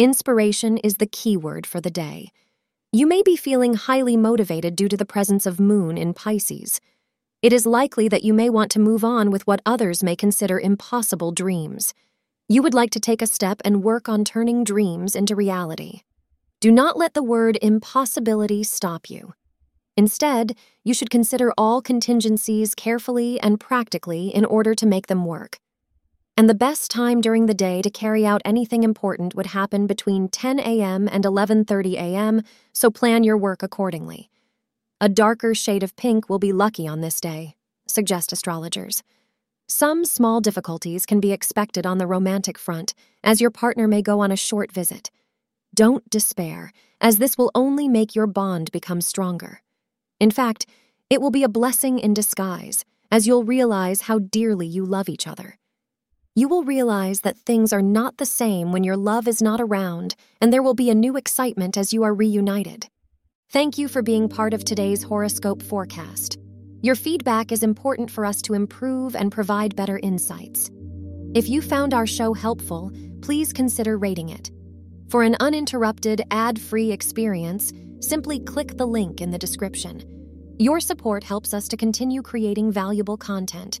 inspiration is the key word for the day. You may be feeling highly motivated due to the presence of Moon in Pisces. It is likely that you may want to move on with what others may consider impossible dreams. You would like to take a step and work on turning dreams into reality. Do not let the word impossibility stop you. Instead, you should consider all contingencies carefully and practically in order to make them work. And the best time during the day to carry out anything important would happen between 10 a.m. and 11:30 a.m., so plan your work accordingly. A darker shade of pink will be lucky on this day, suggest astrologers. Some small difficulties can be expected on the romantic front, as your partner may go on a short visit. Don't despair, as this will only make your bond become stronger. In fact, it will be a blessing in disguise, as you'll realize how dearly you love each other. You will realize that things are not the same when your love is not around, and there will be a new excitement as you are reunited. Thank you for being part of today's horoscope forecast. Your feedback is important for us to improve and provide better insights. If you found our show helpful, please consider rating it. For an uninterrupted, ad free experience, simply click the link in the description. Your support helps us to continue creating valuable content.